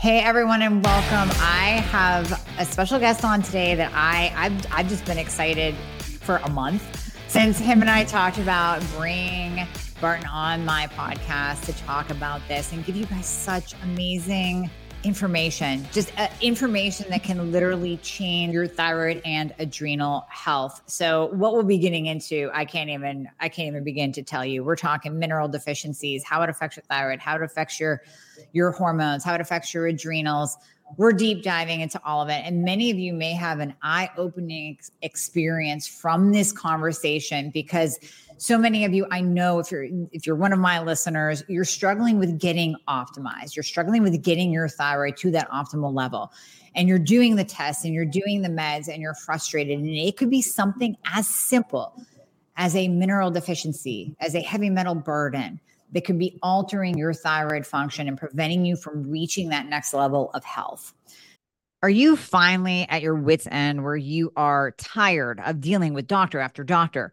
Hey everyone and welcome. I have a special guest on today that I I've, I've just been excited for a month since him and I talked about bringing Barton on my podcast to talk about this and give you guys such amazing information, just uh, information that can literally change your thyroid and adrenal health. So what we'll be getting into, I can't even I can't even begin to tell you. We're talking mineral deficiencies, how it affects your thyroid, how it affects your your hormones, how it affects your adrenals. We're deep diving into all of it. And many of you may have an eye opening ex- experience from this conversation because so many of you i know if you're if you're one of my listeners you're struggling with getting optimized. You're struggling with getting your thyroid to that optimal level. And you're doing the tests and you're doing the meds and you're frustrated. And it could be something as simple as a mineral deficiency as a heavy metal burden that could be altering your thyroid function and preventing you from reaching that next level of health. Are you finally at your wits end where you are tired of dealing with doctor after doctor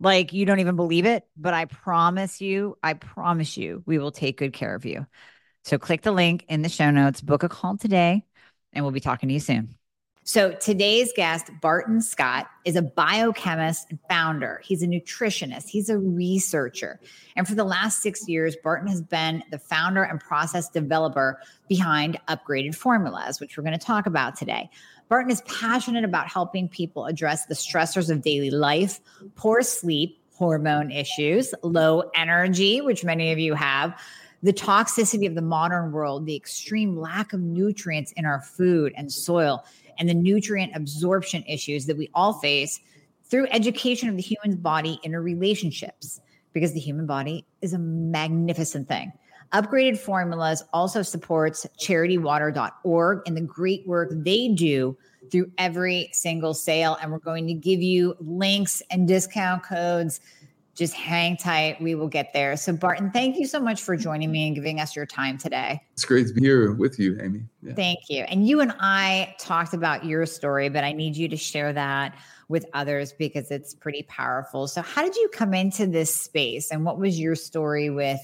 like you don't even believe it, but I promise you, I promise you, we will take good care of you. So click the link in the show notes, book a call today, and we'll be talking to you soon. So today's guest, Barton Scott, is a biochemist and founder. He's a nutritionist, he's a researcher. And for the last six years, Barton has been the founder and process developer behind upgraded formulas, which we're going to talk about today. Barton is passionate about helping people address the stressors of daily life, poor sleep, hormone issues, low energy, which many of you have, the toxicity of the modern world, the extreme lack of nutrients in our food and soil, and the nutrient absorption issues that we all face through education of the human body in relationships, because the human body is a magnificent thing. Upgraded Formulas also supports charitywater.org and the great work they do through every single sale. And we're going to give you links and discount codes. Just hang tight. We will get there. So, Barton, thank you so much for joining me and giving us your time today. It's great to be here with you, Amy. Yeah. Thank you. And you and I talked about your story, but I need you to share that with others because it's pretty powerful. So, how did you come into this space and what was your story with?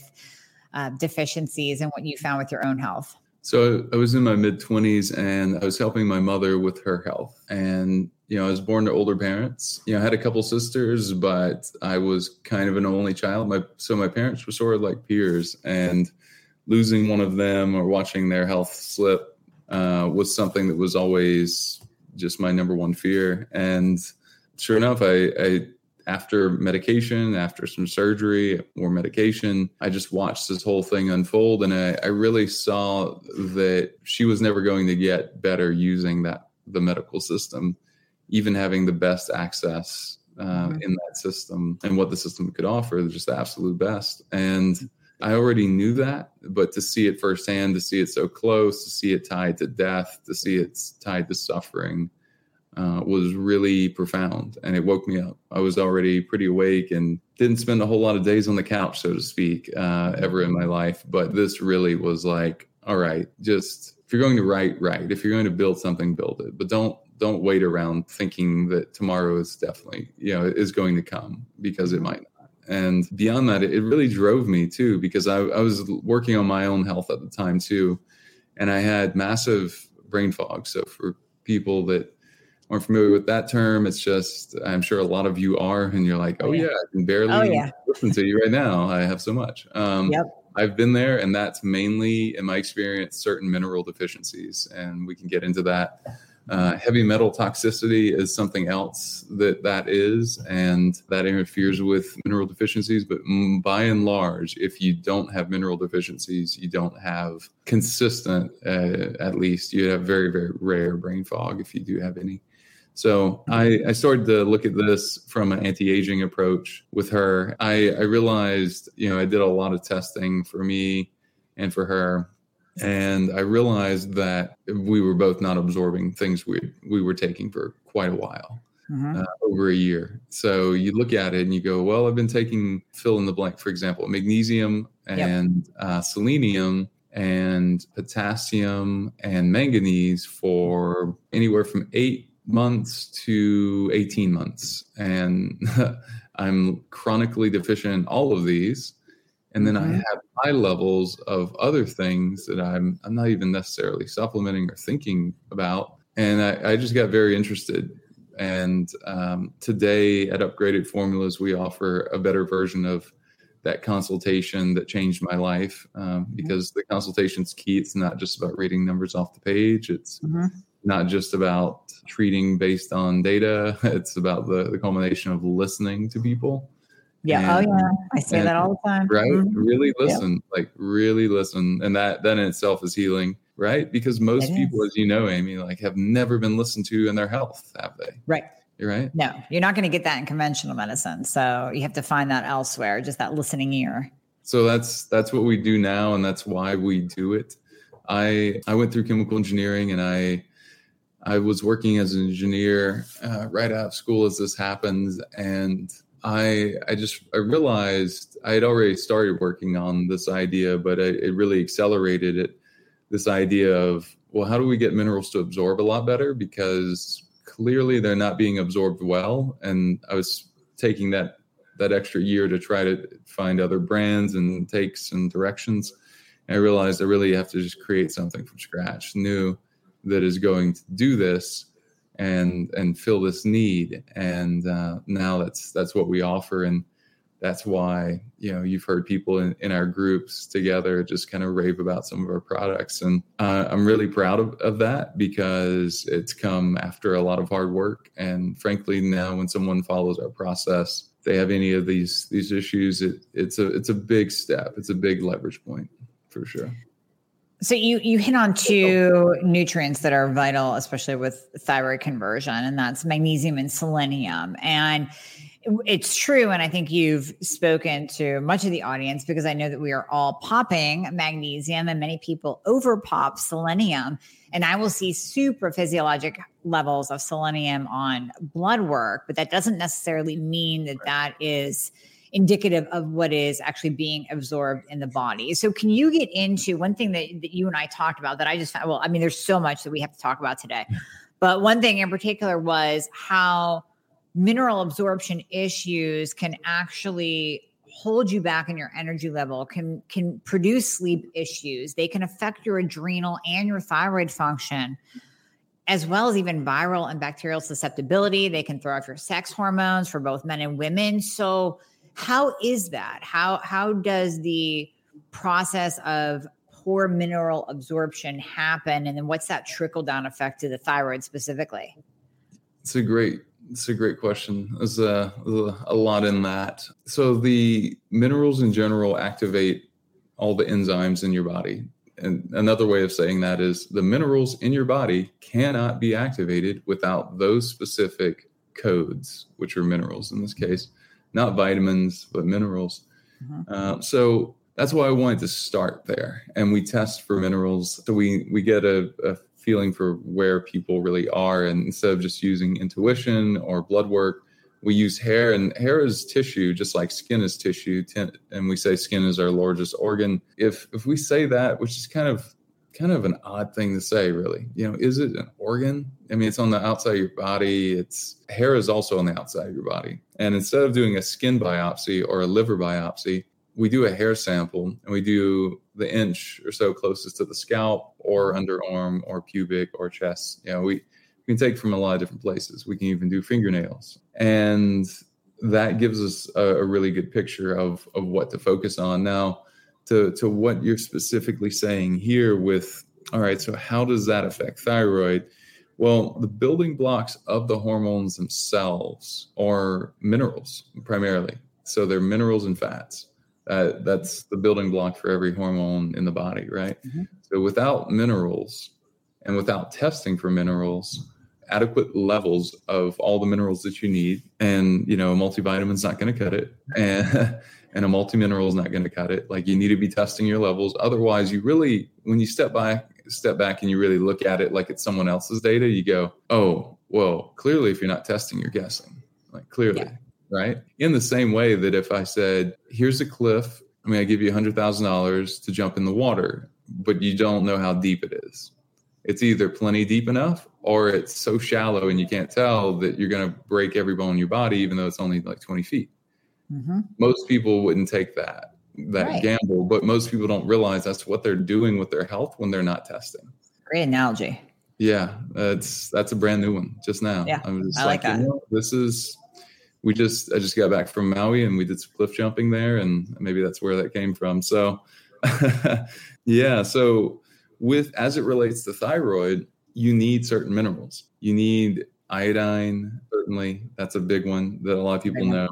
Uh, deficiencies and what you found with your own health? So I was in my mid 20s and I was helping my mother with her health. And, you know, I was born to older parents. You know, I had a couple sisters, but I was kind of an only child. My so my parents were sort of like peers and losing one of them or watching their health slip uh, was something that was always just my number one fear. And sure enough, I, I after medication, after some surgery, more medication, I just watched this whole thing unfold. And I, I really saw that she was never going to get better using that, the medical system, even having the best access uh, mm-hmm. in that system and what the system could offer, just the absolute best. And I already knew that, but to see it firsthand, to see it so close, to see it tied to death, to see it tied to suffering, uh, was really profound and it woke me up. I was already pretty awake and didn't spend a whole lot of days on the couch, so to speak, uh, ever in my life. But this really was like, all right, just if you're going to write, write. If you're going to build something, build it. But don't don't wait around thinking that tomorrow is definitely you know is going to come because it might not. And beyond that, it really drove me too because I, I was working on my own health at the time too, and I had massive brain fog. So for people that aren't familiar with that term, it's just I'm sure a lot of you are, and you're like, oh, yeah, I can barely oh, yeah. listen to you right now. I have so much. Um, yep. I've been there, and that's mainly, in my experience, certain mineral deficiencies, and we can get into that. Uh, heavy metal toxicity is something else that that is, and that interferes with mineral deficiencies. But by and large, if you don't have mineral deficiencies, you don't have consistent, uh, at least, you have very, very rare brain fog if you do have any. So I, I started to look at this from an anti-aging approach with her. I, I realized, you know, I did a lot of testing for me and for her and I realized that we were both not absorbing things we we were taking for quite a while, mm-hmm. uh, over a year. So you look at it and you go, well, I've been taking fill in the blank, for example, magnesium and yep. uh, selenium and potassium and manganese for anywhere from eight months to 18 months. And I'm chronically deficient in all of these and then mm-hmm. I have high levels of other things that I'm I'm not even necessarily supplementing or thinking about, and I, I just got very interested. And um, today at Upgraded Formulas, we offer a better version of that consultation that changed my life um, mm-hmm. because the consultation's key. It's not just about reading numbers off the page. It's mm-hmm. Not just about treating based on data. It's about the, the culmination of listening to people yeah. And, oh yeah. I say and, that all the time. Right. Mm-hmm. Really listen. Yeah. Like really listen. And that that in itself is healing. Right. Because most it people, is. as you know, Amy, like have never been listened to in their health, have they? Right. You're right. No, you're not going to get that in conventional medicine. So you have to find that elsewhere, just that listening ear. So that's that's what we do now, and that's why we do it. I I went through chemical engineering, and I I was working as an engineer uh, right out of school as this happens, and I I just I realized I had already started working on this idea, but it, it really accelerated it. This idea of well, how do we get minerals to absorb a lot better? Because clearly they're not being absorbed well, and I was taking that that extra year to try to find other brands and takes and directions. And I realized I really have to just create something from scratch, new that is going to do this and and fill this need. And uh, now that's that's what we offer. And that's why you know you've heard people in, in our groups together just kind of rave about some of our products. And uh, i'm really proud of, of that because it's come after a lot of hard work. And frankly now when someone follows our process they have any of these these issues it, it's a it's a big step. It's a big leverage point for sure so you you hit on two nutrients that are vital, especially with thyroid conversion, and that's magnesium and selenium. And it's true, and I think you've spoken to much of the audience because I know that we are all popping magnesium, and many people over pop selenium. And I will see super physiologic levels of selenium on blood work, but that doesn't necessarily mean that that is indicative of what is actually being absorbed in the body. So, can you get into one thing that, that you and I talked about that I just found? Well, I mean, there's so much that we have to talk about today, but one thing in particular was how mineral absorption issues can actually hold you back in your energy level can can produce sleep issues they can affect your adrenal and your thyroid function as well as even viral and bacterial susceptibility they can throw off your sex hormones for both men and women so how is that? How how does the process of poor mineral absorption happen, and then what's that trickle down effect to the thyroid specifically? It's a great it's a great question. There's a, a lot in that. So the minerals in general activate all the enzymes in your body. And another way of saying that is the minerals in your body cannot be activated without those specific codes, which are minerals in this case not vitamins, but minerals. Mm-hmm. Uh, so that's why I wanted to start there. And we test for minerals. So we, we get a, a feeling for where people really are. And instead of just using intuition or blood work, we use hair and hair is tissue just like skin is tissue and we say skin is our largest organ if if we say that which is kind of kind of an odd thing to say, really. You know, is it an organ? I mean, it's on the outside of your body. It's hair is also on the outside of your body. And instead of doing a skin biopsy or a liver biopsy, we do a hair sample and we do the inch or so closest to the scalp or underarm or pubic or chest. You know, we, we can take from a lot of different places. We can even do fingernails. And that gives us a, a really good picture of, of what to focus on. Now, to to what you're specifically saying here with all right so how does that affect thyroid Well, the building blocks of the hormones themselves are minerals primarily. So they're minerals and fats. Uh, that's the building block for every hormone in the body, right? Mm-hmm. So without minerals and without testing for minerals, adequate levels of all the minerals that you need, and you know, a multivitamin's not going to cut it, and and a multi-mineral is not going to cut it. Like you need to be testing your levels. Otherwise, you really, when you step back, step back and you really look at it like it's someone else's data, you go, oh, well, clearly, if you're not testing, you're guessing. Like clearly, yeah. right? In the same way that if I said, here's a cliff, I mean, I give you $100,000 to jump in the water, but you don't know how deep it is. It's either plenty deep enough or it's so shallow and you can't tell that you're going to break every bone in your body, even though it's only like 20 feet. Mm-hmm. Most people wouldn't take that that right. gamble, but most people don't realize that's what they're doing with their health when they're not testing. Great analogy. Yeah, that's that's a brand new one just now. Yeah, I'm just I like, like that. You know, this is we just I just got back from Maui and we did some cliff jumping there, and maybe that's where that came from. So, yeah. So with as it relates to thyroid, you need certain minerals. You need iodine. Certainly, that's a big one that a lot of people know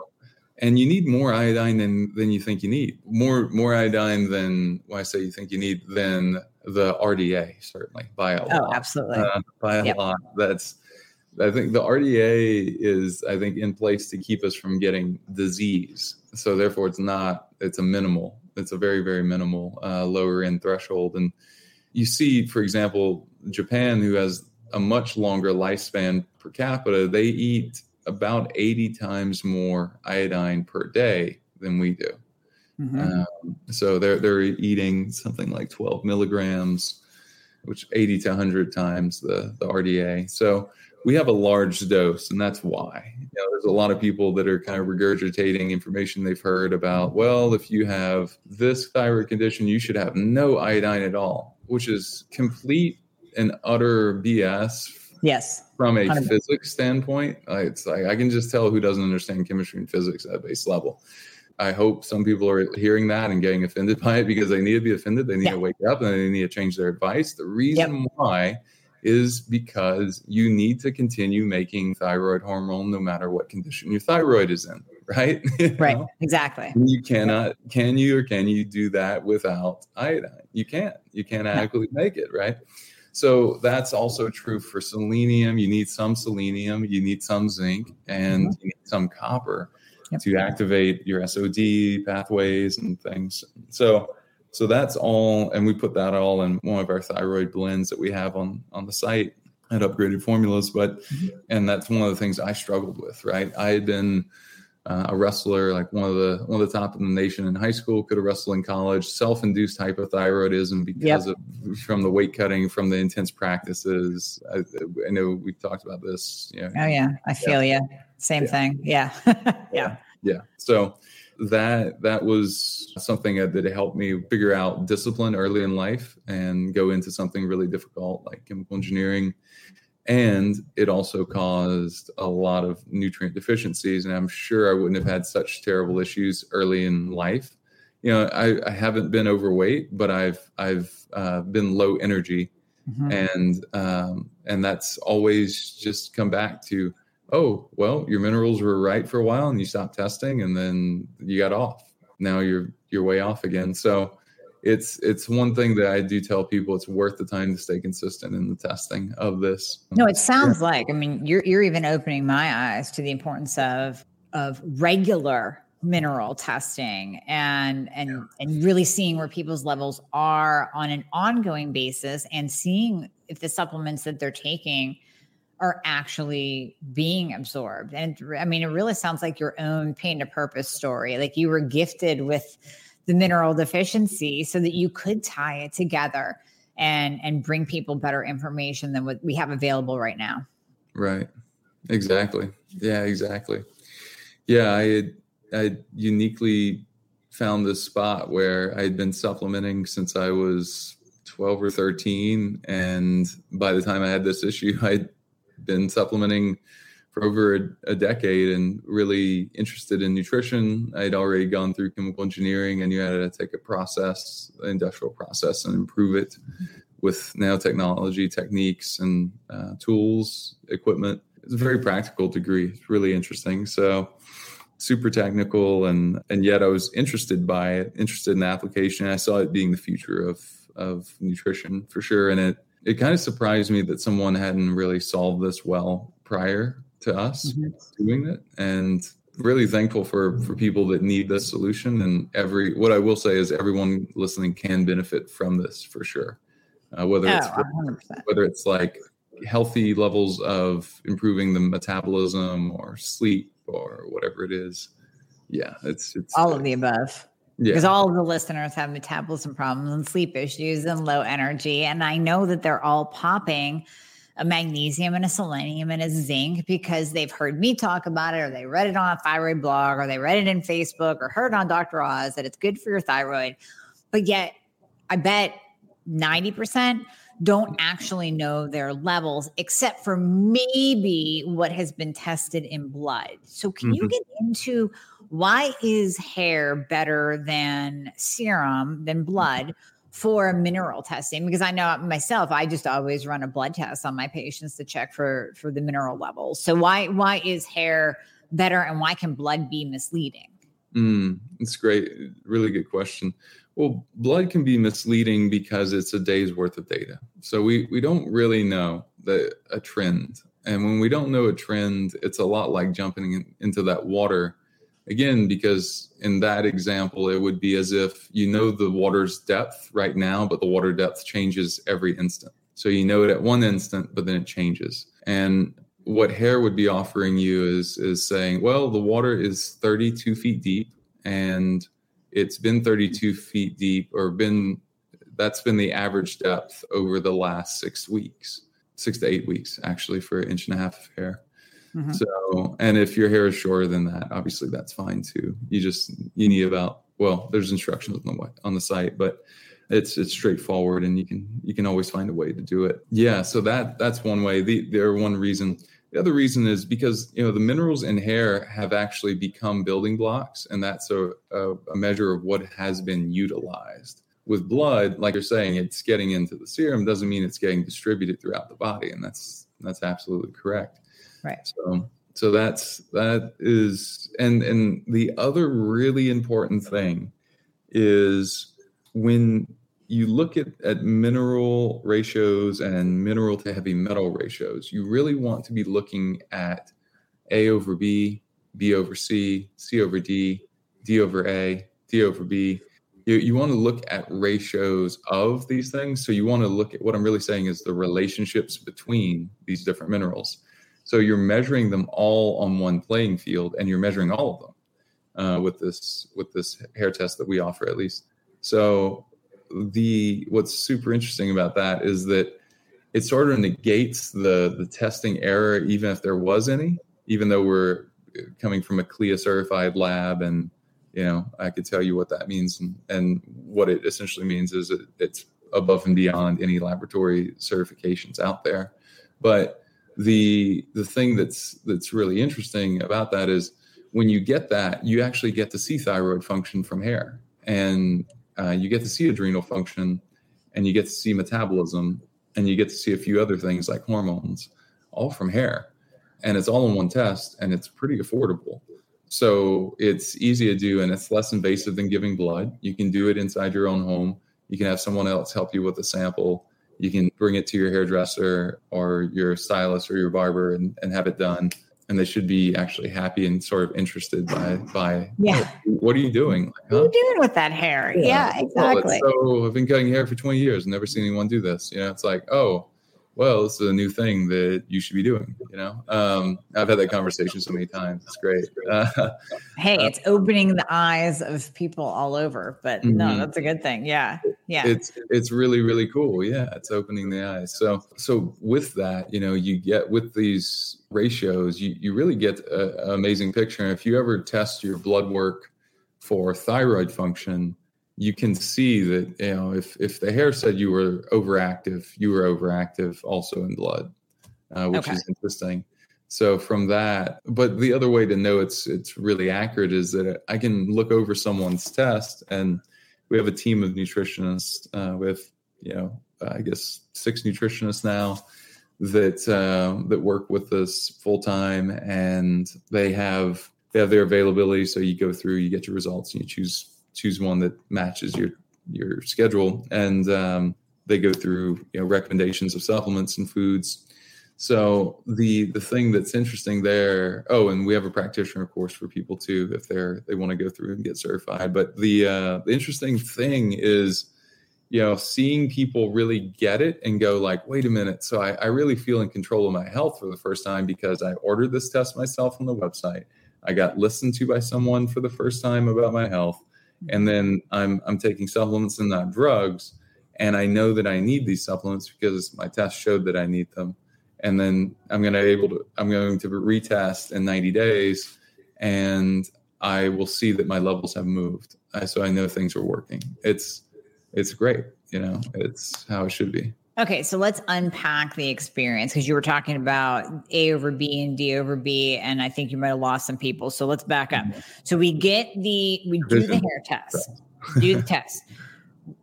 and you need more iodine than than you think you need. More more iodine than well, I say you think you need than the RDA certainly by a oh, lot. Oh, absolutely. Uh, by a yep. lot. That's I think the RDA is I think in place to keep us from getting disease. So therefore, it's not. It's a minimal. It's a very very minimal uh, lower end threshold. And you see, for example, Japan, who has a much longer lifespan per capita, they eat about 80 times more iodine per day than we do. Mm-hmm. Um, so they're they're eating something like 12 milligrams, which 80 to 100 times the the RDA. So we have a large dose, and that's why. You know, there's a lot of people that are kind of regurgitating information they've heard about. Well, if you have this thyroid condition, you should have no iodine at all, which is complete and utter BS Yes. From a 100%. physics standpoint, it's like I can just tell who doesn't understand chemistry and physics at a base level. I hope some people are hearing that and getting offended by it because they need to be offended. They need yeah. to wake up and they need to change their advice. The reason yep. why is because you need to continue making thyroid hormone no matter what condition your thyroid is in, right? right, know? exactly. You cannot, can you or can you do that without iodine? You can't. You can't adequately make it, right? So that's also true for selenium. You need some selenium, you need some zinc, and mm-hmm. you need some copper yep. to activate your SOD pathways and things. So so that's all, and we put that all in one of our thyroid blends that we have on on the site at Upgraded Formulas. But mm-hmm. and that's one of the things I struggled with. Right, I had been uh, a wrestler, like one of the one of the top in the nation in high school, could have wrestled in college. Self-induced hypothyroidism because yep. of from the weight cutting, from the intense practices. I, I know we've talked about this. You know, oh yeah, I feel yeah. you. Same yeah. thing. Yeah. yeah. Yeah. So that that was something that helped me figure out discipline early in life and go into something really difficult like chemical engineering and it also caused a lot of nutrient deficiencies and i'm sure i wouldn't have had such terrible issues early in life. You know i, I haven't been overweight but i've i've uh, been low energy. Mm-hmm. and um, and that's always just come back to oh well your minerals were right for a while and you stopped testing and then you got off. Now you're you're way off again. So it's it's one thing that I do tell people it's worth the time to stay consistent in the testing of this. No, it sounds yeah. like I mean you're you're even opening my eyes to the importance of of regular mineral testing and and and really seeing where people's levels are on an ongoing basis and seeing if the supplements that they're taking are actually being absorbed and i mean it really sounds like your own pain to purpose story like you were gifted with the mineral deficiency so that you could tie it together and and bring people better information than what we have available right now. Right. Exactly. Yeah exactly. Yeah i had i uniquely found this spot where i had been supplementing since i was 12 or 13 and by the time i had this issue i'd been supplementing for over a, a, decade and really interested in nutrition. I'd already gone through chemical engineering and you had to take a process, industrial process, and improve it with nanotechnology techniques and uh, tools, equipment. It's a very practical degree. It's really interesting. So super technical and and yet I was interested by it, interested in the application. I saw it being the future of of nutrition for sure. And it it kind of surprised me that someone hadn't really solved this well prior to us mm-hmm. doing it. And really thankful for for people that need this solution. And every what I will say is everyone listening can benefit from this for sure. Uh, whether oh, it's for, whether it's like healthy levels of improving the metabolism or sleep or whatever it is. Yeah, it's it's all of the above. Yeah. Because all of the listeners have metabolism problems and sleep issues and low energy. And I know that they're all popping a magnesium and a selenium and a zinc because they've heard me talk about it or they read it on a thyroid blog or they read it in Facebook or heard on Dr. Oz that it's good for your thyroid. But yet, I bet 90% don't actually know their levels except for maybe what has been tested in blood. So can mm-hmm. you get into why is hair better than serum than blood for mineral testing because I know myself I just always run a blood test on my patients to check for for the mineral levels. So why why is hair better and why can blood be misleading? Mm, it's great. Really good question. Well, blood can be misleading because it's a day's worth of data. So we we don't really know the a trend. And when we don't know a trend, it's a lot like jumping in, into that water again because in that example it would be as if you know the water's depth right now but the water depth changes every instant. So you know it at one instant but then it changes. And what hair would be offering you is is saying well the water is 32 feet deep and it's been 32 feet deep or been that's been the average depth over the last six weeks six to eight weeks actually for an inch and a half of hair mm-hmm. so and if your hair is shorter than that obviously that's fine too you just you need about well there's instructions on the on the site but it's it's straightforward and you can you can always find a way to do it yeah so that that's one way the there one reason the other reason is because you know the minerals in hair have actually become building blocks, and that's a, a, a, measure of what has been utilized. With blood, like you're saying, it's getting into the serum doesn't mean it's getting distributed throughout the body, and that's that's absolutely correct. Right. So so that's that is and and the other really important thing is when you look at, at mineral ratios and mineral to heavy metal ratios, you really want to be looking at A over B, B over C, C over D, D over A, D over B. You, you want to look at ratios of these things. So you want to look at what I'm really saying is the relationships between these different minerals. So you're measuring them all on one playing field, and you're measuring all of them uh, with this with this hair test that we offer, at least. So the what's super interesting about that is that it sort of negates the the testing error, even if there was any, even though we're coming from a CLIA certified lab and you know i could tell you what that means and, and what it essentially means is it, it's above and beyond any laboratory certifications out there but the the thing that's that's really interesting about that is when you get that you actually get to see thyroid function from hair. And uh, you get to see adrenal function and you get to see metabolism and you get to see a few other things like hormones all from hair. And it's all in one test and it's pretty affordable. So it's easy to do and it's less invasive than giving blood. You can do it inside your own home. You can have someone else help you with a sample you can bring it to your hairdresser or your stylist or your barber and, and have it done. And they should be actually happy and sort of interested by by yeah. what are you doing? Like, huh? what are you doing with that hair? Yeah, yeah exactly. well, so i've been cutting hair for 20 years never seen anyone do this. You know it's like oh well, this is a new thing that you should be doing. You know, um, I've had that conversation so many times. It's great. Uh, hey, it's opening the eyes of people all over. But mm-hmm. no, that's a good thing. Yeah, yeah. It's it's really really cool. Yeah, it's opening the eyes. So so with that, you know, you get with these ratios, you you really get an amazing picture. And if you ever test your blood work for thyroid function you can see that you know if if the hair said you were overactive, you were overactive also in blood, uh, which okay. is interesting. So from that, but the other way to know it's it's really accurate is that I can look over someone's test, and we have a team of nutritionists uh, with you know I guess, six nutritionists now that uh, that work with us full time, and they have they have their availability. So you go through, you get your results, and you choose choose one that matches your your schedule, and um, they go through you know recommendations of supplements and foods. So the the thing that's interesting there. Oh, and we have a practitioner course for people too if they're they want to go through and get certified. But the uh, the interesting thing is you know, seeing people really get it and go like, wait a minute. So I, I, really feel in control of my health for the first time because I ordered this test myself on the website. I got listened to by someone for the first time about my health. And then I'm I'm taking supplements and not drugs. And I know that I need these supplements because my test showed that I need them. And then I'm gonna able to I'm going to retest in 90 days and I will see that my levels have moved. So I know things are working. It's it's great. You know, it's how it should be. Okay, so let's unpack the experience because you were talking about A over B and D over B, and I think you might have lost some people. So let's back up. Mm-hmm. So we get the we do the hair test, do the test.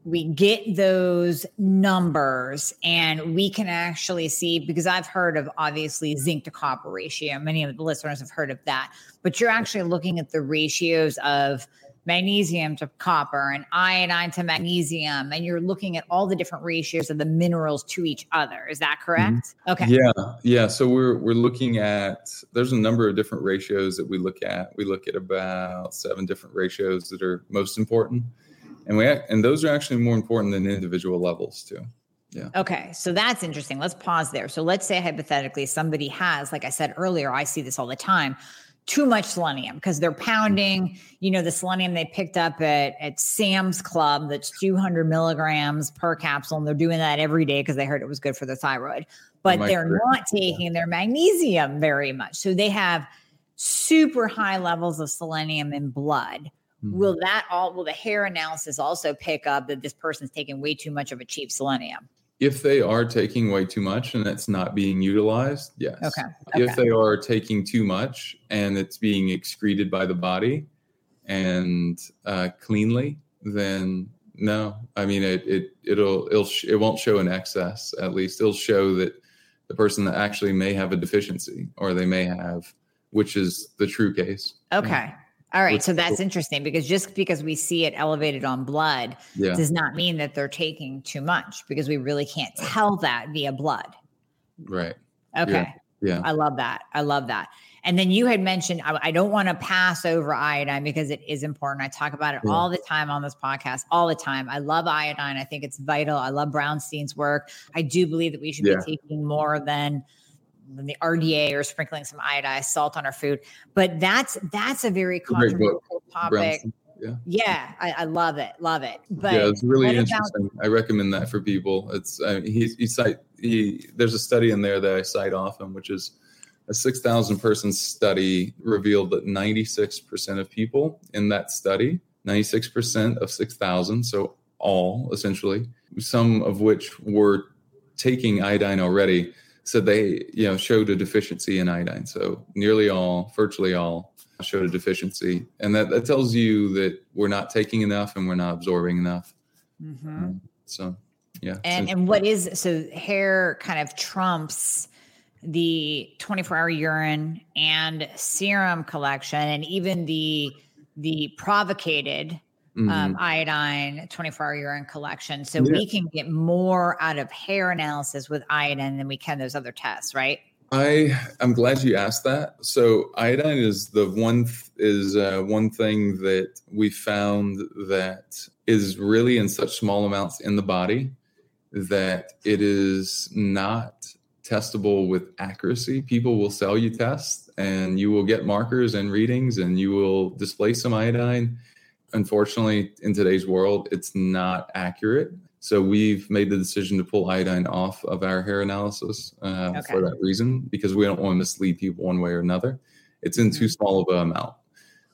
We get those numbers, and we can actually see because I've heard of obviously zinc to copper ratio. Many of the listeners have heard of that, but you're actually looking at the ratios of magnesium to copper and iodine to magnesium and you're looking at all the different ratios of the minerals to each other is that correct mm-hmm. okay yeah yeah so we're we're looking at there's a number of different ratios that we look at we look at about seven different ratios that are most important and we and those are actually more important than individual levels too yeah. Okay. So that's interesting. Let's pause there. So let's say hypothetically somebody has, like I said earlier, I see this all the time too much selenium because they're pounding, you know, the selenium they picked up at, at Sam's Club that's 200 milligrams per capsule. And they're doing that every day because they heard it was good for the thyroid, but they're not taking their magnesium very much. So they have super high levels of selenium in blood. Mm-hmm. Will that all, will the hair analysis also pick up that this person's taking way too much of a cheap selenium? If they are taking way too much and it's not being utilized, yes. Okay. okay. If they are taking too much and it's being excreted by the body and uh, cleanly, then no. I mean, it it it'll it'll it won't show an excess. At least it'll show that the person that actually may have a deficiency or they may have, which is the true case. Okay. Yeah. All right, so that's interesting because just because we see it elevated on blood yeah. does not mean that they're taking too much because we really can't tell that via blood. Right. Okay. Yeah. yeah. I love that. I love that. And then you had mentioned I, I don't want to pass over iodine because it is important. I talk about it yeah. all the time on this podcast, all the time. I love iodine. I think it's vital. I love Brownstein's work. I do believe that we should be taking more than than the RDA or sprinkling some iodized salt on our food. But that's that's a very controversial topic. Yeah, yeah, I, I, love it, love it. But yeah, it's really interesting. About- I recommend that for people. It's uh, he he cite he. There's a study in there that I cite often, which is a 6,000 person study revealed that 96% of people in that study, 96% of 6,000, so all essentially, some of which were taking iodine already, said they you know showed a deficiency in iodine. So nearly all, virtually all, showed a deficiency, and that that tells you that we're not taking enough and we're not absorbing enough. Mm-hmm. Um, so yeah. And and what is so hair kind of trumps the 24 hour urine and serum collection and even the the provocated mm-hmm. um, iodine 24 hour urine collection. So yeah. we can get more out of hair analysis with iodine than we can those other tests, right? I I'm glad you asked that. So iodine is the one is uh, one thing that we found that is really in such small amounts in the body that it is not testable with accuracy. People will sell you tests and you will get markers and readings and you will display some iodine unfortunately, in today's world, it's not accurate. So we've made the decision to pull iodine off of our hair analysis uh, okay. for that reason, because we don't want to mislead people one way or another. It's in too mm-hmm. small of an amount.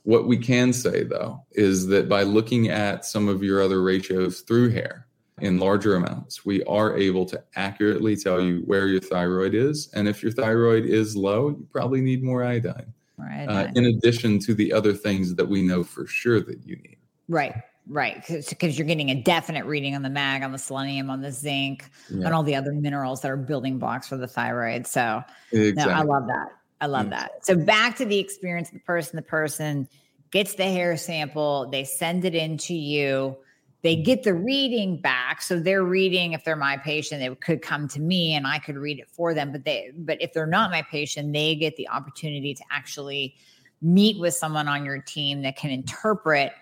What we can say though is that by looking at some of your other ratios through hair in larger amounts, we are able to accurately tell you where your thyroid is. And if your thyroid is low, you probably need more iodine. Right. Uh, in addition to the other things that we know for sure that you need. Right. right because you're getting a definite reading on the mag on the selenium on the zinc yeah. and all the other minerals that are building blocks for the thyroid so exactly. no, i love that i love mm. that so back to the experience of the person the person gets the hair sample they send it in to you they get the reading back so they're reading if they're my patient they could come to me and i could read it for them but they but if they're not my patient they get the opportunity to actually meet with someone on your team that can interpret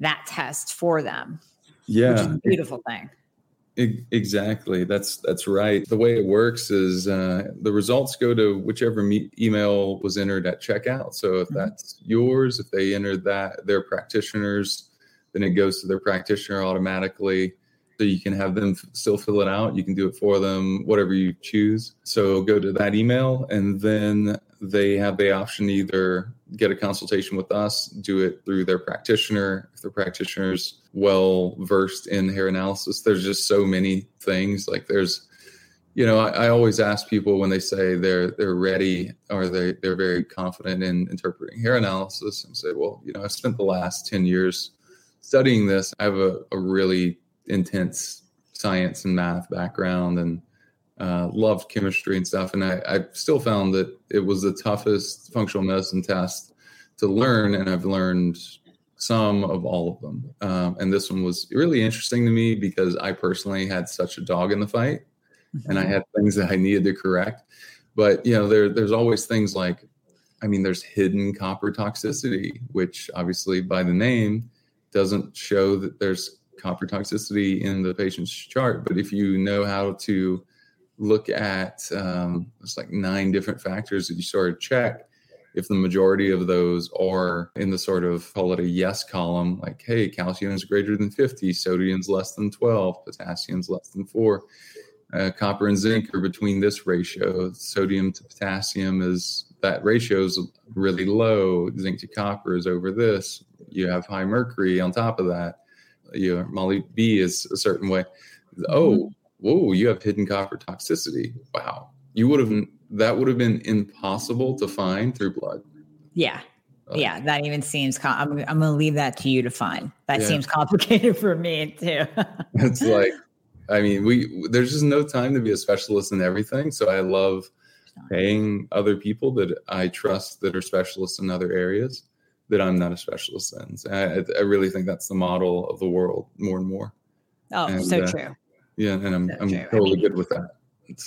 that test for them. Yeah. beautiful thing. Exactly. That's that's right. The way it works is uh, the results go to whichever me- email was entered at checkout. So if mm-hmm. that's yours, if they entered that their practitioners, then it goes to their practitioner automatically. So you can have them still fill it out. You can do it for them, whatever you choose. So go to that email, and then they have the option to either get a consultation with us, do it through their practitioner. If their practitioner's well versed in hair analysis, there's just so many things. Like there's, you know, I, I, always ask people when they say they're they're ready or they they're very confident in interpreting hair analysis, and say, well, you know, I spent the last ten years studying this. I have a, a really intense science and math background and uh, loved chemistry and stuff. And I, I still found that it was the toughest functional medicine test to learn. And I've learned some of all of them. Um, and this one was really interesting to me because I personally had such a dog in the fight and I mm-hmm. had things that I needed to correct. But, you know, there, there's always things like, I mean, there's hidden copper toxicity, which obviously by the name doesn't show that there's copper toxicity in the patient's chart. But if you know how to look at um, it's like nine different factors that you sort of check if the majority of those are in the sort of call it a yes column like hey calcium is greater than 50 sodium's less than 12 potassium's less than 4 uh, copper and zinc are between this ratio sodium to potassium is that ratio is really low zinc to copper is over this you have high mercury on top of that your moly b is a certain way oh mm-hmm whoa, you have hidden copper toxicity. Wow. You would have, that would have been impossible to find through blood. Yeah. Uh, yeah. That even seems, com- I'm, I'm going to leave that to you to find. That yeah. seems complicated for me too. it's like, I mean, we, there's just no time to be a specialist in everything. So I love paying other people that I trust that are specialists in other areas that I'm not a specialist in. So I, I really think that's the model of the world more and more. Oh, and, so uh, true. Yeah, and I'm I'm totally I mean, good with that.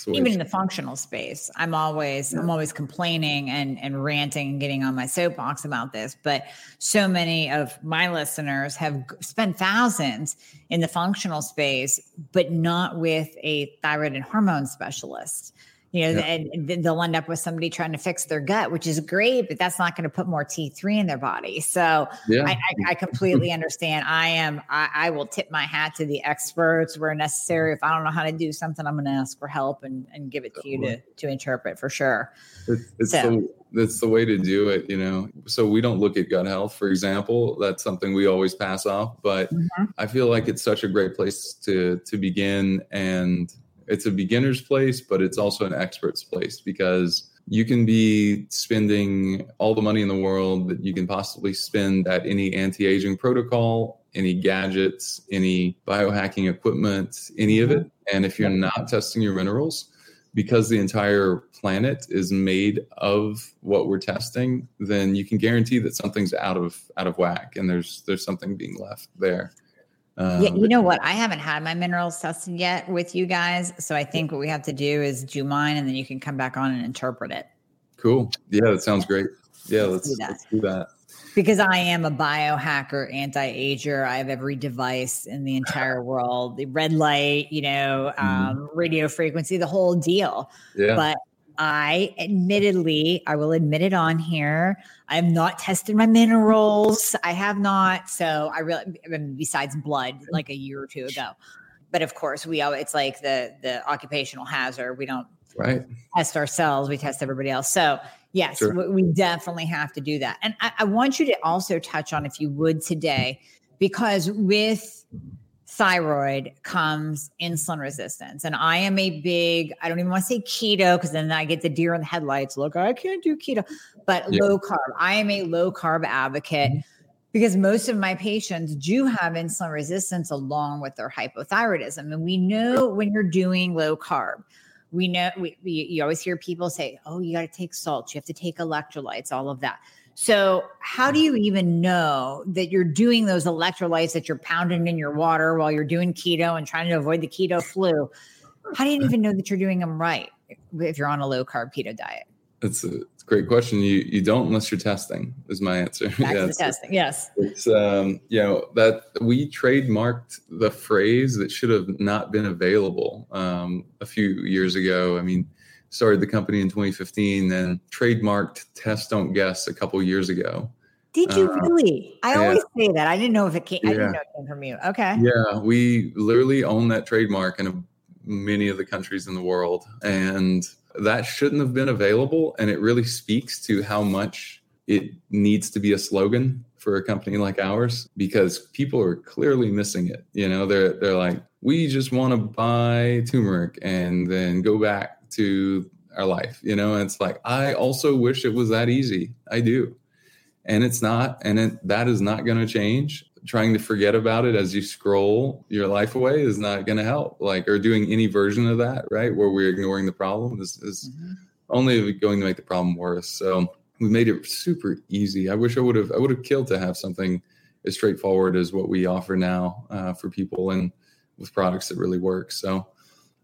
Even in the functional space, I'm always yeah. I'm always complaining and and ranting and getting on my soapbox about this. But so many of my listeners have spent thousands in the functional space, but not with a thyroid and hormone specialist you know, yeah. and, and they'll end up with somebody trying to fix their gut, which is great, but that's not going to put more T3 in their body. So yeah. I, I, I, completely understand. I am, I, I, will tip my hat to the experts where necessary. If I don't know how to do something, I'm going to ask for help and, and give it to you to, to interpret for sure. It's, it's so. the, that's the way to do it, you know. So we don't look at gut health, for example. That's something we always pass off. But mm-hmm. I feel like it's such a great place to to begin and it's a beginner's place, but it's also an expert's place because you can be spending all the money in the world that you can possibly spend at any anti-aging protocol, any gadgets, any biohacking equipment, any of it. And if you're not testing your minerals, because the entire planet is made of what we're testing, then you can guarantee that something's out of out of whack and there's there's something being left there. Um, yeah, you know what? I haven't had my minerals tested yet with you guys. So I think what we have to do is do mine and then you can come back on and interpret it. Cool. Yeah, that sounds great. Yeah, let's, let's, do, that. let's do that. Because I am a biohacker, anti ager. I have every device in the entire world the red light, you know, mm-hmm. um, mm-hmm. radio frequency, the whole deal. Yeah. But I admittedly, I will admit it on here. I have not tested my minerals. I have not. So I really, I mean, besides blood, like a year or two ago. But of course, we all, it's like the the occupational hazard. We don't right test ourselves. We test everybody else. So yes, sure. we, we definitely have to do that. And I, I want you to also touch on, if you would today, because with thyroid comes insulin resistance. And I am a big, I don't even want to say keto because then I get the deer in the headlights. Look, I can't do keto, but yeah. low carb. I am a low carb advocate. Mm-hmm. because most of my patients do have insulin resistance along with their hypothyroidism. And we know when you're doing low carb, we know we, we you always hear people say, oh, you got to take salt, you have to take electrolytes, all of that. So, how do you even know that you're doing those electrolytes that you're pounding in your water while you're doing keto and trying to avoid the keto flu? How do you even know that you're doing them right if you're on a low carb keto diet? That's a, it's a great question. You you don't unless you're testing. Is my answer. Back yeah, to testing. Yes. It's um you know that we trademarked the phrase that should have not been available um, a few years ago. I mean, started the company in 2015 and trademarked test don't guess a couple years ago. Did you uh, really? I yeah. always say that. I didn't know if it came. I didn't know it came from you. Okay. Yeah, we literally own that trademark in many of the countries in the world, and that shouldn't have been available. And it really speaks to how much it needs to be a slogan for a company like ours because people are clearly missing it. You know, they're they're like, we just want to buy turmeric and then go back to our life, you know? And it's like, I also wish it was that easy. I do. And it's not. And it, that is not going to change. Trying to forget about it as you scroll your life away is not going to help. Like, or doing any version of that, right? Where we're ignoring the problem is, is mm-hmm. only going to make the problem worse. So we made it super easy. I wish I would have, I would have killed to have something as straightforward as what we offer now uh, for people and with products that really work. So,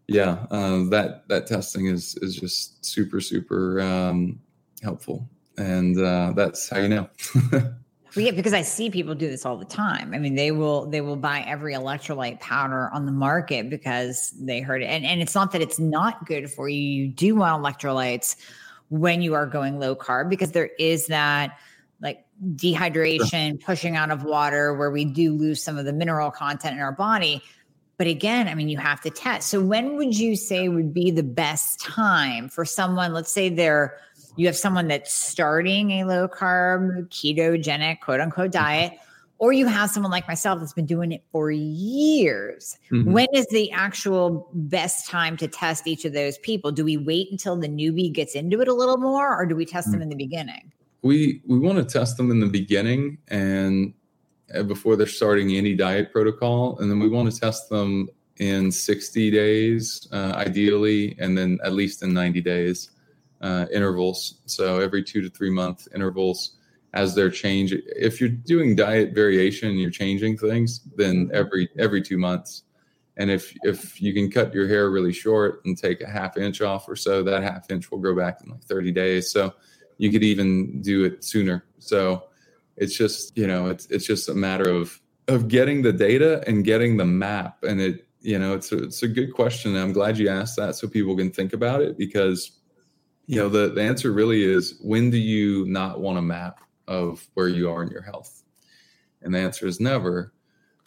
yeah, uh, that that testing is is just super super um, helpful, and uh, that's how you know. Well, yeah, because I see people do this all the time. I mean, they will they will buy every electrolyte powder on the market because they heard it. And and it's not that it's not good for you. You do want electrolytes when you are going low carb because there is that like dehydration, pushing out of water where we do lose some of the mineral content in our body. But again, I mean, you have to test. So when would you say would be the best time for someone? Let's say they're you have someone that's starting a low carb, ketogenic, quote unquote diet, or you have someone like myself that's been doing it for years. Mm-hmm. When is the actual best time to test each of those people? Do we wait until the newbie gets into it a little more, or do we test mm-hmm. them in the beginning? We we want to test them in the beginning and before they're starting any diet protocol. And then we want to test them in 60 days, uh, ideally, and then at least in 90 days uh, intervals. So every two to three month intervals as they're changing. If you're doing diet variation, you're changing things, then every every two months. And if if you can cut your hair really short and take a half inch off or so, that half inch will grow back in like 30 days. So you could even do it sooner. So it's just you know it's it's just a matter of of getting the data and getting the map. And it you know it's a, it's a good question. I'm glad you asked that so people can think about it because you know the, the answer really is when do you not want a map of where you are in your health? And the answer is never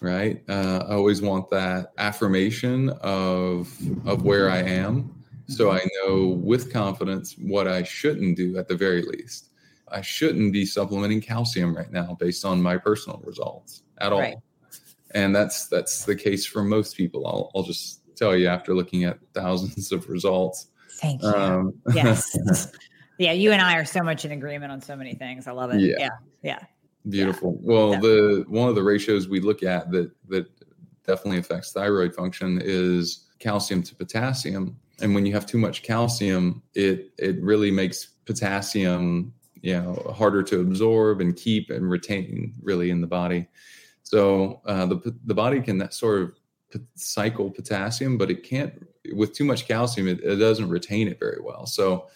right? Uh, i always want that affirmation of of where i am so i know with confidence what i shouldn't do at the very least I shouldn't be supplementing calcium right now based on my personal results at all. Right. And that's that's the case for most people. I'll, I'll just tell you after looking at thousands of results. Thank you. Um, yes. yeah, you and I are so much in agreement on so many things. I love it. Yeah. Yeah. yeah. Beautiful. Yeah. Well, the one of the ratios we look at that that definitely affects thyroid function is calcium to potassium. And when you have too much calcium, it it really makes potassium you know harder to absorb and keep and retain really in the body so uh, the the body can sort of cycle potassium but it can't with too much calcium it, it doesn't retain it very well so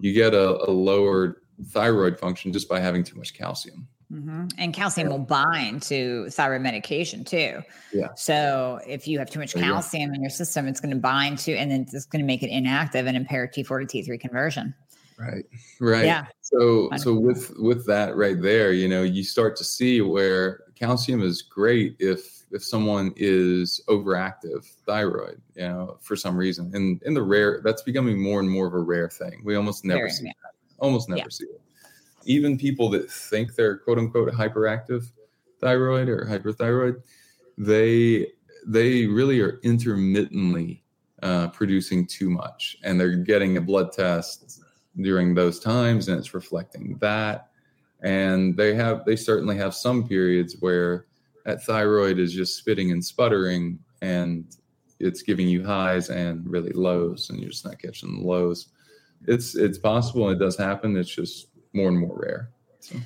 you get a, a lower thyroid function just by having too much calcium Mm-hmm. And calcium will bind to thyroid medication too. Yeah. So if you have too much calcium in your system, it's going to bind to, and then it's going to make it inactive and impair T4 to T3 conversion. Right. Right. Yeah. So so with with that right there, you know, you start to see where calcium is great if if someone is overactive thyroid, you know, for some reason. And in the rare that's becoming more and more of a rare thing. We almost never Very, see yeah. that. Almost never yeah. see it. Even people that think they're quote unquote hyperactive thyroid or hyperthyroid, they they really are intermittently uh, producing too much and they're getting a blood test during those times and it's reflecting that and they have they certainly have some periods where that thyroid is just spitting and sputtering and it's giving you highs and really lows and you're just not catching the lows it's it's possible it does happen it's just more and more rare so.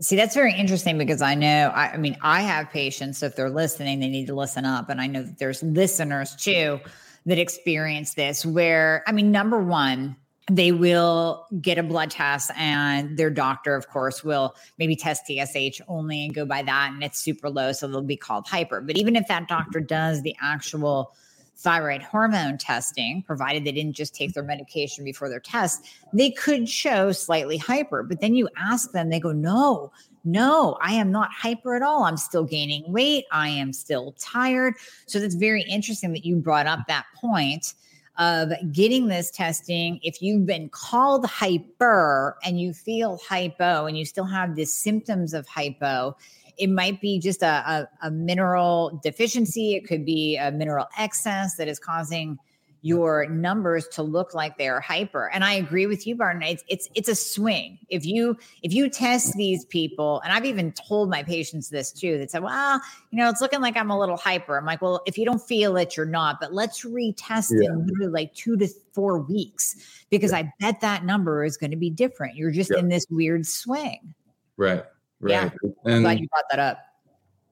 See, that's very interesting because I know, I, I, mean, I have patients. So if they're listening, they need to listen up. And I know that there's listeners too that experience this where, I mean, number one, they will get a blood test and their doctor of course will maybe test tsh only and go by that and it's super low so they'll be called hyper but even if that doctor does the actual thyroid hormone testing provided they didn't just take their medication before their test they could show slightly hyper but then you ask them they go no no, I am not hyper at all. I'm still gaining weight. I am still tired. So that's very interesting that you brought up that point of getting this testing. If you've been called hyper and you feel hypo and you still have the symptoms of hypo, it might be just a, a, a mineral deficiency. It could be a mineral excess that is causing your numbers to look like they're hyper. And I agree with you, Barton. It's it's it's a swing. If you if you test these people, and I've even told my patients this too, that said, well, you know, it's looking like I'm a little hyper. I'm like, well, if you don't feel it, you're not. But let's retest yeah. in literally like two to four weeks because yeah. I bet that number is going to be different. You're just yeah. in this weird swing. Right. Right. Yeah. And, I'm glad you brought that up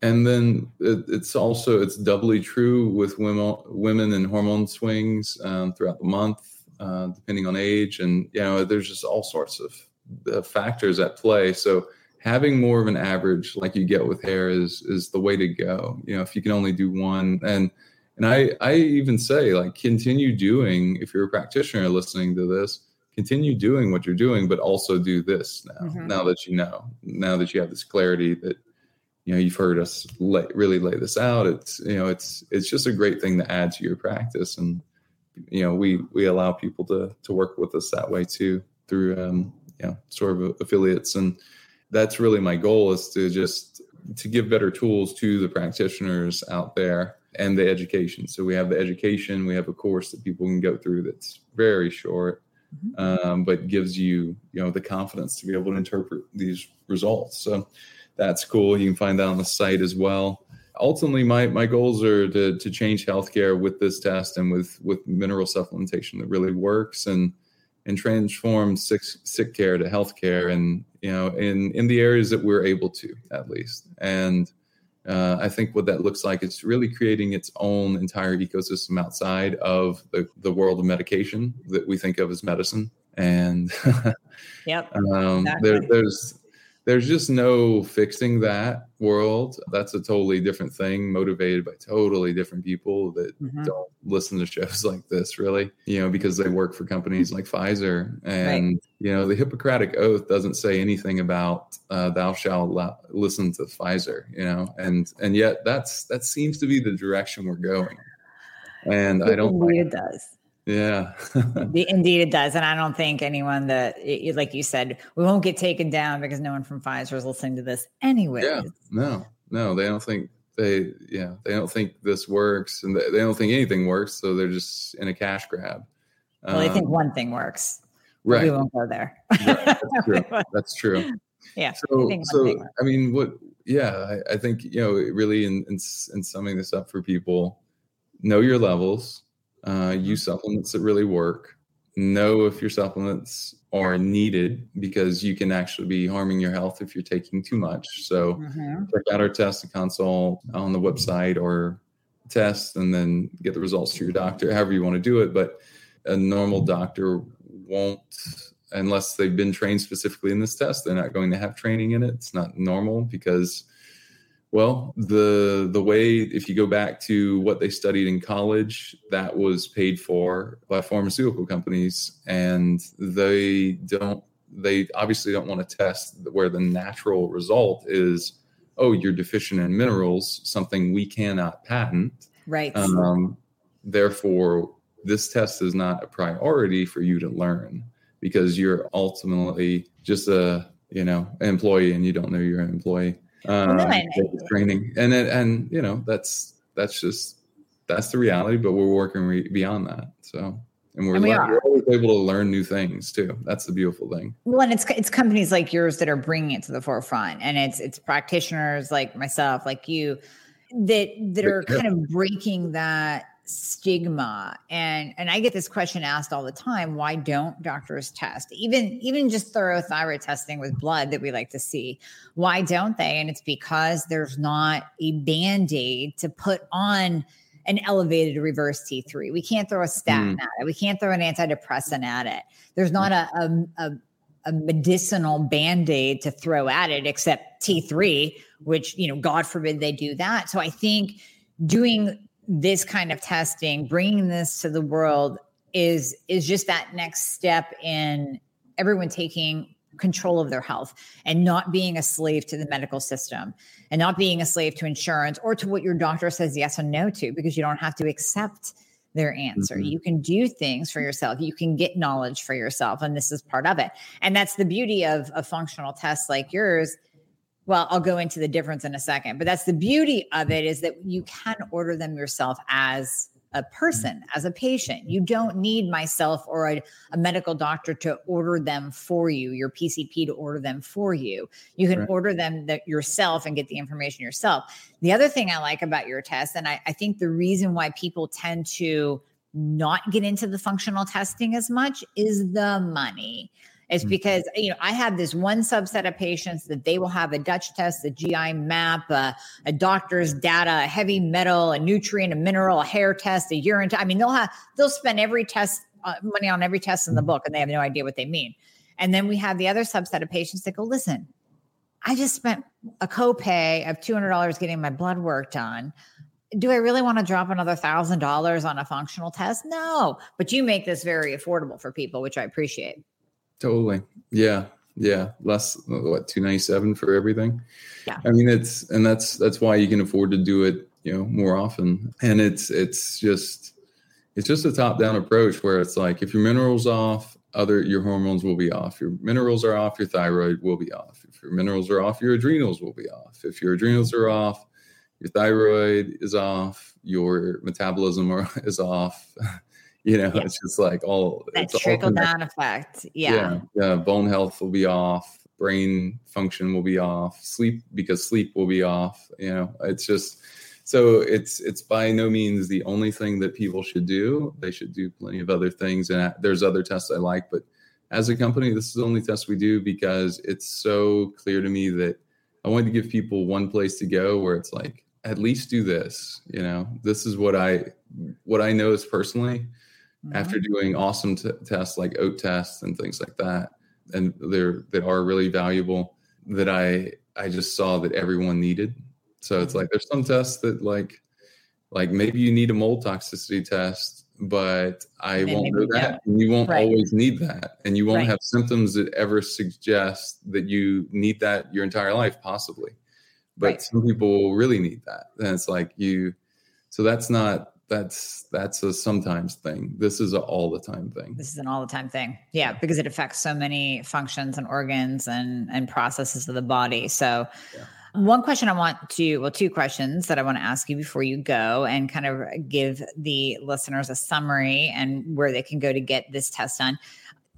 and then it, it's also it's doubly true with women women and hormone swings um, throughout the month uh, depending on age. And you know there's just all sorts of uh, factors at play. So having more of an average like you get with hair is is the way to go. You know if you can only do one. And and i i even say like continue doing if you're a practitioner listening to this continue doing what you're doing but also do this now mm-hmm. now that you know now that you have this clarity that you know you've heard us lay, really lay this out. It's you know it's it's just a great thing to add to your practice. And you know we we allow people to to work with us that way too through um you know sort of affiliates. And that's really my goal is to just to give better tools to the practitioners out there and the education. So we have the education we have a course that people can go through that's very short mm-hmm. um, but gives you you know the confidence to be able to interpret these results. So that's cool. You can find that on the site as well. Ultimately, my my goals are to to change healthcare with this test and with with mineral supplementation that really works and and transform sick sick care to healthcare and you know in in the areas that we're able to at least and uh, I think what that looks like is really creating its own entire ecosystem outside of the, the world of medication that we think of as medicine. And yep, um, exactly. there, there's there's just no fixing that world. That's a totally different thing, motivated by totally different people that mm-hmm. don't listen to shows like this, really, you know, because they work for companies like Pfizer. And, right. you know, the Hippocratic Oath doesn't say anything about uh, thou shalt la- listen to Pfizer, you know, and, and yet that's, that seems to be the direction we're going. And it I don't think it does. Yeah. Indeed, it does. And I don't think anyone that, like you said, we won't get taken down because no one from Pfizer is listening to this anyway. Yeah. No, no, they don't think they, yeah, they don't think this works and they, don't think anything works. So they're just in a cash grab. Well, um, I think one thing works. Right. We won't go there. right, that's true. That's true. Yeah. So, I so I mean, what, yeah, I, I think, you know, really in, in, in summing this up for people, know your levels uh, use supplements that really work. Know if your supplements are needed because you can actually be harming your health if you're taking too much. So mm-hmm. check out our test and consult on the website or test and then get the results to your doctor, however you want to do it. But a normal doctor won't unless they've been trained specifically in this test they're not going to have training in it it's not normal because well, the the way if you go back to what they studied in college, that was paid for by pharmaceutical companies, and they don't. They obviously don't want to test where the natural result is. Oh, you're deficient in minerals, something we cannot patent. Right. Um, therefore, this test is not a priority for you to learn because you're ultimately just a you know employee and you don't know you're an employee um, training, and it, and you know that's that's just that's the reality. But we're working re- beyond that. So and we're, And we we're always able to learn new things too. That's the beautiful thing. Well, and it's it's companies like yours that are bringing it to the forefront, and it's it's practitioners like myself, like you, that that are kind of breaking that stigma. And and I get this question asked all the time: Why don't doctors test? Even even just thorough thyroid testing with blood that we like to see. Why don't they? And it's because there's not a band aid to put on an elevated reverse T3. We can't throw a statin mm. at it. We can't throw an antidepressant at it. There's not mm. a, a, a, a medicinal band-aid to throw at it except T3, which, you know, God forbid they do that. So I think doing this kind of testing, bringing this to the world is is just that next step in everyone taking control of their health and not being a slave to the medical system and not being a slave to insurance or to what your doctor says yes or no to because you don't have to accept their answer. Mhm. You can do things for yourself. You can get knowledge for yourself and this is part of it. And that's the beauty of a functional test like yours. Well, I'll go into the difference in a second, but that's the beauty of it is that you can order them yourself as a mm-hmm. person, as a patient. You don't need myself or a, a medical doctor to order them for you, your PCP to order them for you. You can Right. order them that yourself and get the information yourself. The other thing I like about your test, and I, I think the reason why people tend to not get into the functional testing as much is the money. It's Mhm. because you know I have this one subset of patients that they will have a Dutch test, a GI map, a, a doctor's data, a heavy metal, a nutrient, a mineral, a hair test, a urine. T- I mean, they'll have they'll spend every test uh, money on every test in the book, and they have no idea what they mean. And then we have the other subset of patients that go, listen, I just spent a copay of two hundred dollars getting my blood work done. Do I really want to drop another thousand dollars on a functional test? No, but you make this very affordable for people, which I appreciate. Totally. Yeah. Yeah. Less what two ninety seven for everything. Yeah. I mean it's and that's that's why you can afford to do it, you know, more often. And it's it's just it's just a top down approach where it's like if your minerals off, other your hormones will be off. Your minerals are off, your thyroid will be off. If your minerals are off, your adrenals will be off. If your adrenals are off, your thyroid is off, your metabolism are, is off. you know, Yeah. it's just like all That it's all trickle connected down effect. Yeah. yeah, yeah. Bone health will be off. Brain function will be off. Sleep because sleep will be off. You know, it's just so it's it's by no means the only thing that people should do. They should do plenty of other things, and uh, there's other tests I like. But as a company, this is the only test we do because it's so clear to me that I want to give people one place to go where it's like at least do this. You know, this is what I what I know is personally Mm-hmm. after doing awesome t- tests like oat tests and things like that and they're that are really valuable that i i just saw that everyone needed so it's Mhm. like there's some tests that like like maybe you need a mold toxicity test but i And won't know you that and you won't Right. always need that and you won't Right. have symptoms that ever suggest that you need that your entire life possibly but Right. some people really need that and it's like you so that's not that's that's a sometimes thing this is a all the time thing This is an all the time thing. Yeah, because it affects so many functions and organs and and processes of the body. So Yeah. one question I want to well two questions that I want to ask you before you go and kind of give the listeners a summary and where they can go to get this test done.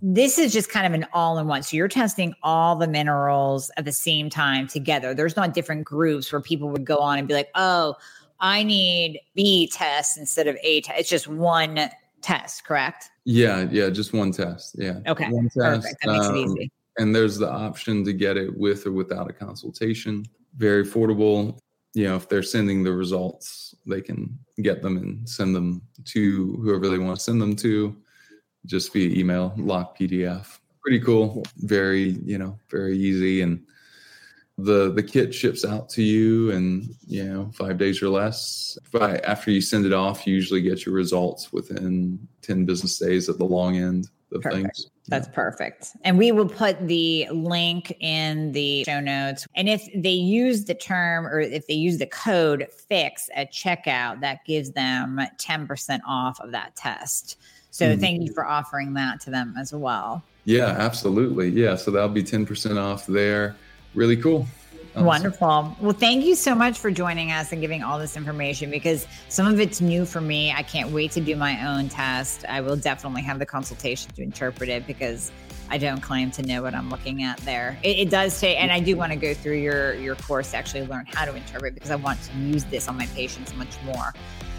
This is just kind of an all in one. So you're testing all the minerals at the same time together. There's not different groups where people would go on and be like, "Oh, I need B test instead of A test." It's just one test, correct? yeah yeah just one test yeah Okay, one Perfect. That makes it um, easy. and there's the option to get it with or without a consultation very affordable you know if they're sending the results they can get them and send them to whoever they want to send them to just via email lock pdf pretty cool very you know very easy and the the kit ships out to you and you know five days or less but after you send it off you usually get your results within 10 business days at the long end of Perfect. things That's perfect. And we will put the link in the show notes. And if they use the term or if they use the code FIX at checkout, that gives them 10% off of that test. So Mhm. thank you for offering that to them as well. Yeah, absolutely. Yeah, so that'll be 10% off there. Really cool. Awesome. Wonderful. Well, thank you so much for joining us and giving all this information because some of it's new for me. I can't wait to do my own test. I will definitely have the consultation to interpret it because I don't claim to know what I'm looking at there. It, it does say, and I do want to go through your your course to actually learn how to interpret because I want to use this on my patients much more.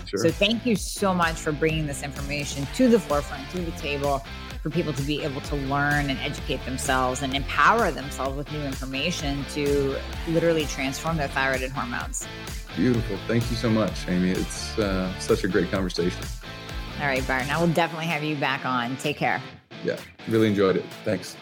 Sure. So thank you so much for bringing this information to the forefront, to the table, for people to be able to learn and educate themselves and empower themselves with new information to literally transform their thyroid and hormones. Beautiful. Thank you so much, Amy. It's uh, such a great conversation. All right, Barton. I will definitely have you back on. Take care. Yeah, really enjoyed it. Thanks.